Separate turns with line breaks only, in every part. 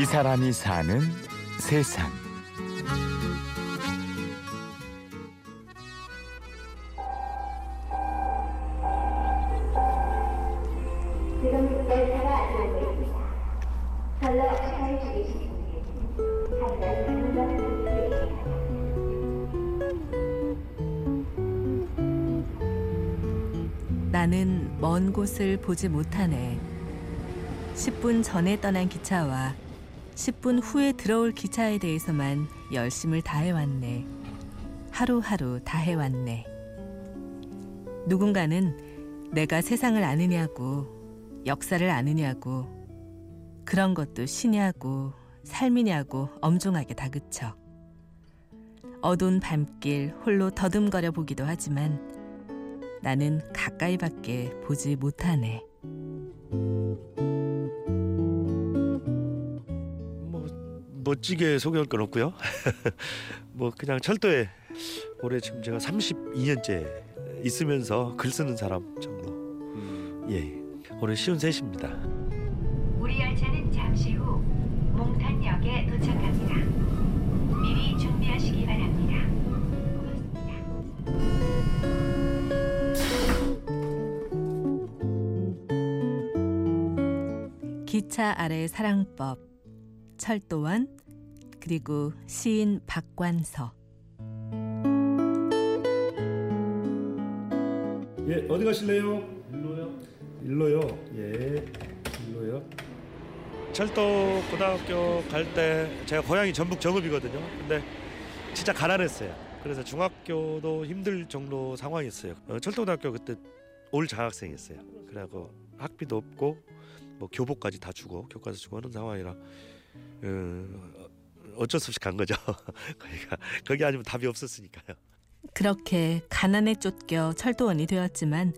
이 사람이 사는 세상.
나는 먼 곳을 보지 못하네. 10분 전에 떠난 기차와 10분 후에 들어올 기차에 대해서만 열심을 다해왔네. 하루하루 다해왔네. 누군가는 내가 세상을 아느냐고, 역사를 아느냐고, 그런 것도 신이냐고, 삶이냐고 엄중하게 다그쳐. 어두운 밤길 홀로 더듬거려 보기도 하지만 나는 가까이밖에 보지 못하네.
멋지게 소개할 건 없고요. 뭐 그냥 철도에 올해 지금 제가 32년째 있으면서 글 쓰는 사람 정도. 예. 올해 쉬운 셋입니다.
우리 열차는 잠시 후 몽탄역에 도착합니다. 미리 준비하시기 바랍니다. 고맙습니다.
기차 아래 사랑법, 철도원, 그리고 시인 박관서.
예, 어디 가실래요? 일로요. 일로요. 예, 일로요. 철도 고등학교 갈 때 제가 고향이 전북 정읍이거든요. 근데 진짜 가난했어요. 그래서 중학교도 힘들 정도 상황이었어요. 어, 철도 고등학교 그때 올 장학생이었어요. 그래고 학비도 없고 뭐 교복까지 다 주고 교과서 주고 하는 상황이라 어, 어쩔 수 없이 간 거죠. 거기가 거기 아니면 답이 없었으니까요.
그렇게 가난에 쫓겨 철도원이 되었지만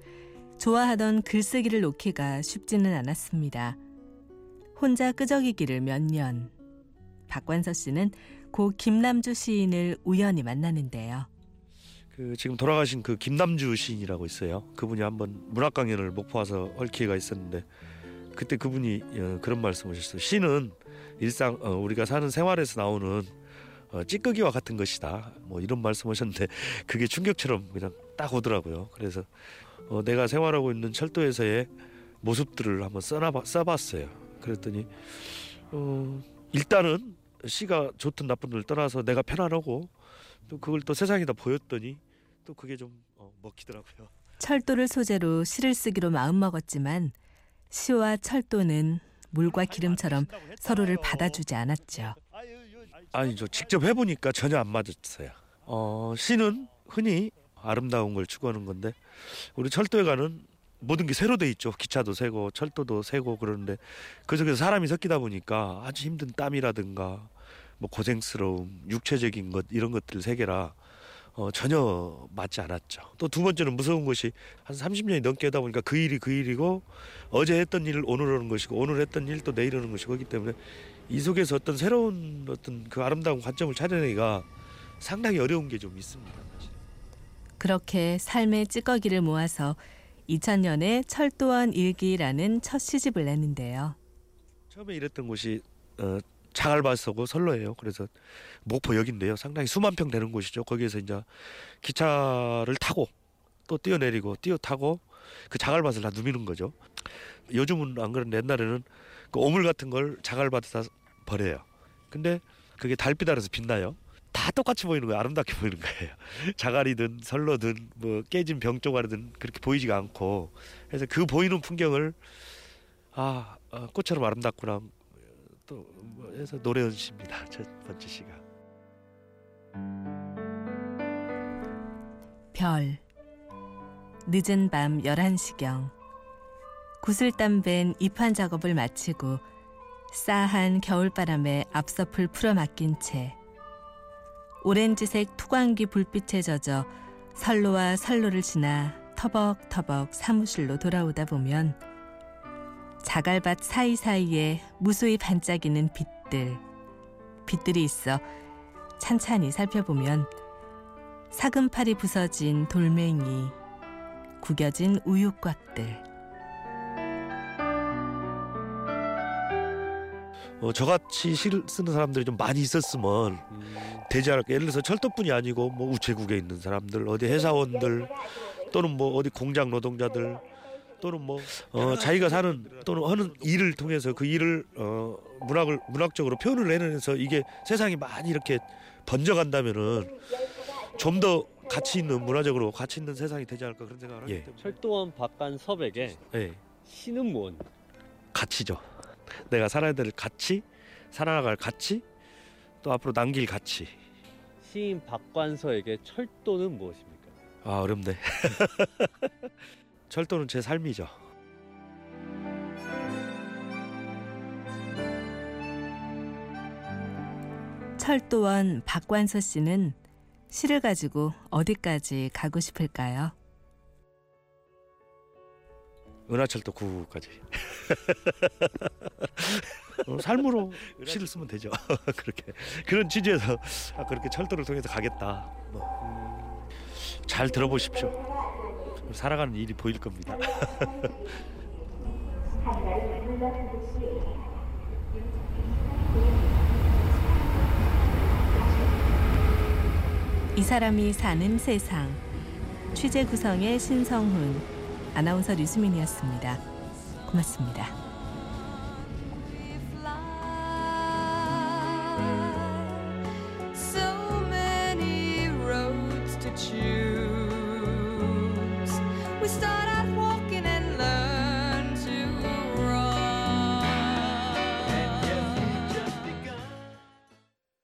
좋아하던 글쓰기를 놓기가 쉽지는 않았습니다. 혼자 끄적이기를 몇 년. 박관서 씨는 고 김남주 시인을 우연히 만나는데요.
그 지금 돌아가신 그 김남주 시인이라고 있어요. 그분이 한번 문학 강연을 목포 와서 할 기회가 있었는데 그때 그분이 어, 그런 말씀하셨어요. 시는 일상 어, 우리가 사는 생활에서 나오는 어, 찌꺼기와 같은 것이다. 뭐 이런 말씀하셨는데 그게 충격처럼 그냥 딱 오더라고요. 그래서 어, 내가 생활하고 있는 철도에서의 모습들을 한번 써놔 써봤어요. 그랬더니 어, 일단은 시가 좋든 나쁜을 떠나서 내가 편안하고 또 그걸 또 세상에다 보였더니 또 그게 좀 어, 먹히더라고요.
철도를 소재로 시를 쓰기로 마음먹었지만 시와 철도는 물과 기름처럼 서로를 받아주지 않았죠.
아니 저 직접 해보니까 전혀 안 맞았어요. 어, 시는 흔히 아름다운 걸 추구하는 건데 우리 철도에 가는 모든 게 새로 돼 있죠. 기차도 새고 철도도 새고 그러는데 그 속에서 사람이 섞이다 보니까 아주 힘든 땀이라든가 뭐 고생스러움, 육체적인 것 이런 것들 세계라 어, 전혀 맞지 않았죠. 또 두 번째는 무서운 것이 한 30년이 넘게 하다 보니까 그 일이 그 일이고 어제 했던 일을 오늘 하는 것이고 오늘 했던 일 또 내일 하는 것이고 그렇기 때문에 이 속에서 어떤 새로운 어떤 그 아름다운 관점을 찾아내기가 상당히 어려운 게 좀 있습니다. 사실.
그렇게 삶의 찌꺼기를 모아서 2000년에 철도원 일기라는 첫 시집을 냈는데요.
처음에 일했던 곳이 어, 자갈바스고 선로예요. 그래서 목포역인데요. 상당히 수만 평 되는 곳이죠. 거기에서 이제 기차를 타고 또 뛰어내리고 뛰어 타고 그 자갈밭을 다 누비는 거죠. 요즘은 안 그런데 옛날에는 그 오물 같은 걸 자갈밭에다 버려요. 근데 그게 달빛 아래서 빛나요. 다 똑같이 보이는 거예요. 아름답게 보이는 거예요. 자갈이든 선로든 뭐 깨진 병 조각이든 그렇게 보이지가 않고 그래서 그 보이는 풍경을 아 어, 꽃처럼 아름답구나 또뭐 해서 노래한 시입니다. 첫 번째 시가.
별 늦은 밤 11시경 구슬땀 밴 입환 작업을 마치고 싸한 겨울바람에 앞서풀 풀어 맡긴 채 오렌지색 투광기 불빛에 젖어 선로와 선로를 지나 터벅터벅 사무실로 돌아오다 보면 자갈밭 사이사이에 무수히 반짝이는 빛들 빛들이 있어 찬찬히 살펴보면 사금팔이 부서진 돌멩이 구겨진 우유곽들
어, 저같이 시를 쓰는 사람들이 좀 많이 있었으면
음,
되지 않을까. 예를 들어서 철도뿐이 아니고 뭐 우체국에 있는 사람들, 어디 회사원들 또는 뭐 어디 공장 노동자들 또는 뭐 어, 자기가 사는 또는 하는 일을 통해서 그 일을 어, 문학을 문학적으로 표현을 해내면서 이게 세상이 많이 이렇게 번져간다면은 좀 더 가치 있는 문화적으로 가치 있는 세상이 되지 않을까 그런 생각을 하기
예.
때문에
철도원 박관섭에게
예,
시는 뭔?
가치죠. 내가 살아야 될 가치, 살아나갈 가치, 또 앞으로 남길 가치.
시인 박관서에게 철도는 무엇입니까?
아 어렵네. 철도는 제 삶이죠.
철도원 박관서 씨는 시를 가지고 어디까지 가고 싶을까요?
은하철도 9까지. 어, 삶으로 시를 쓰면 되죠. 그렇게 그런 취지에서 아, 그렇게 철도를 통해서 가겠다. 뭐. 잘 들어보십시오. 살아가는 일이 보일 겁니다.
이 사람이 사는 세상 취재 구성의 신성훈 아나운서 류수민이었습니다. 고맙습니다.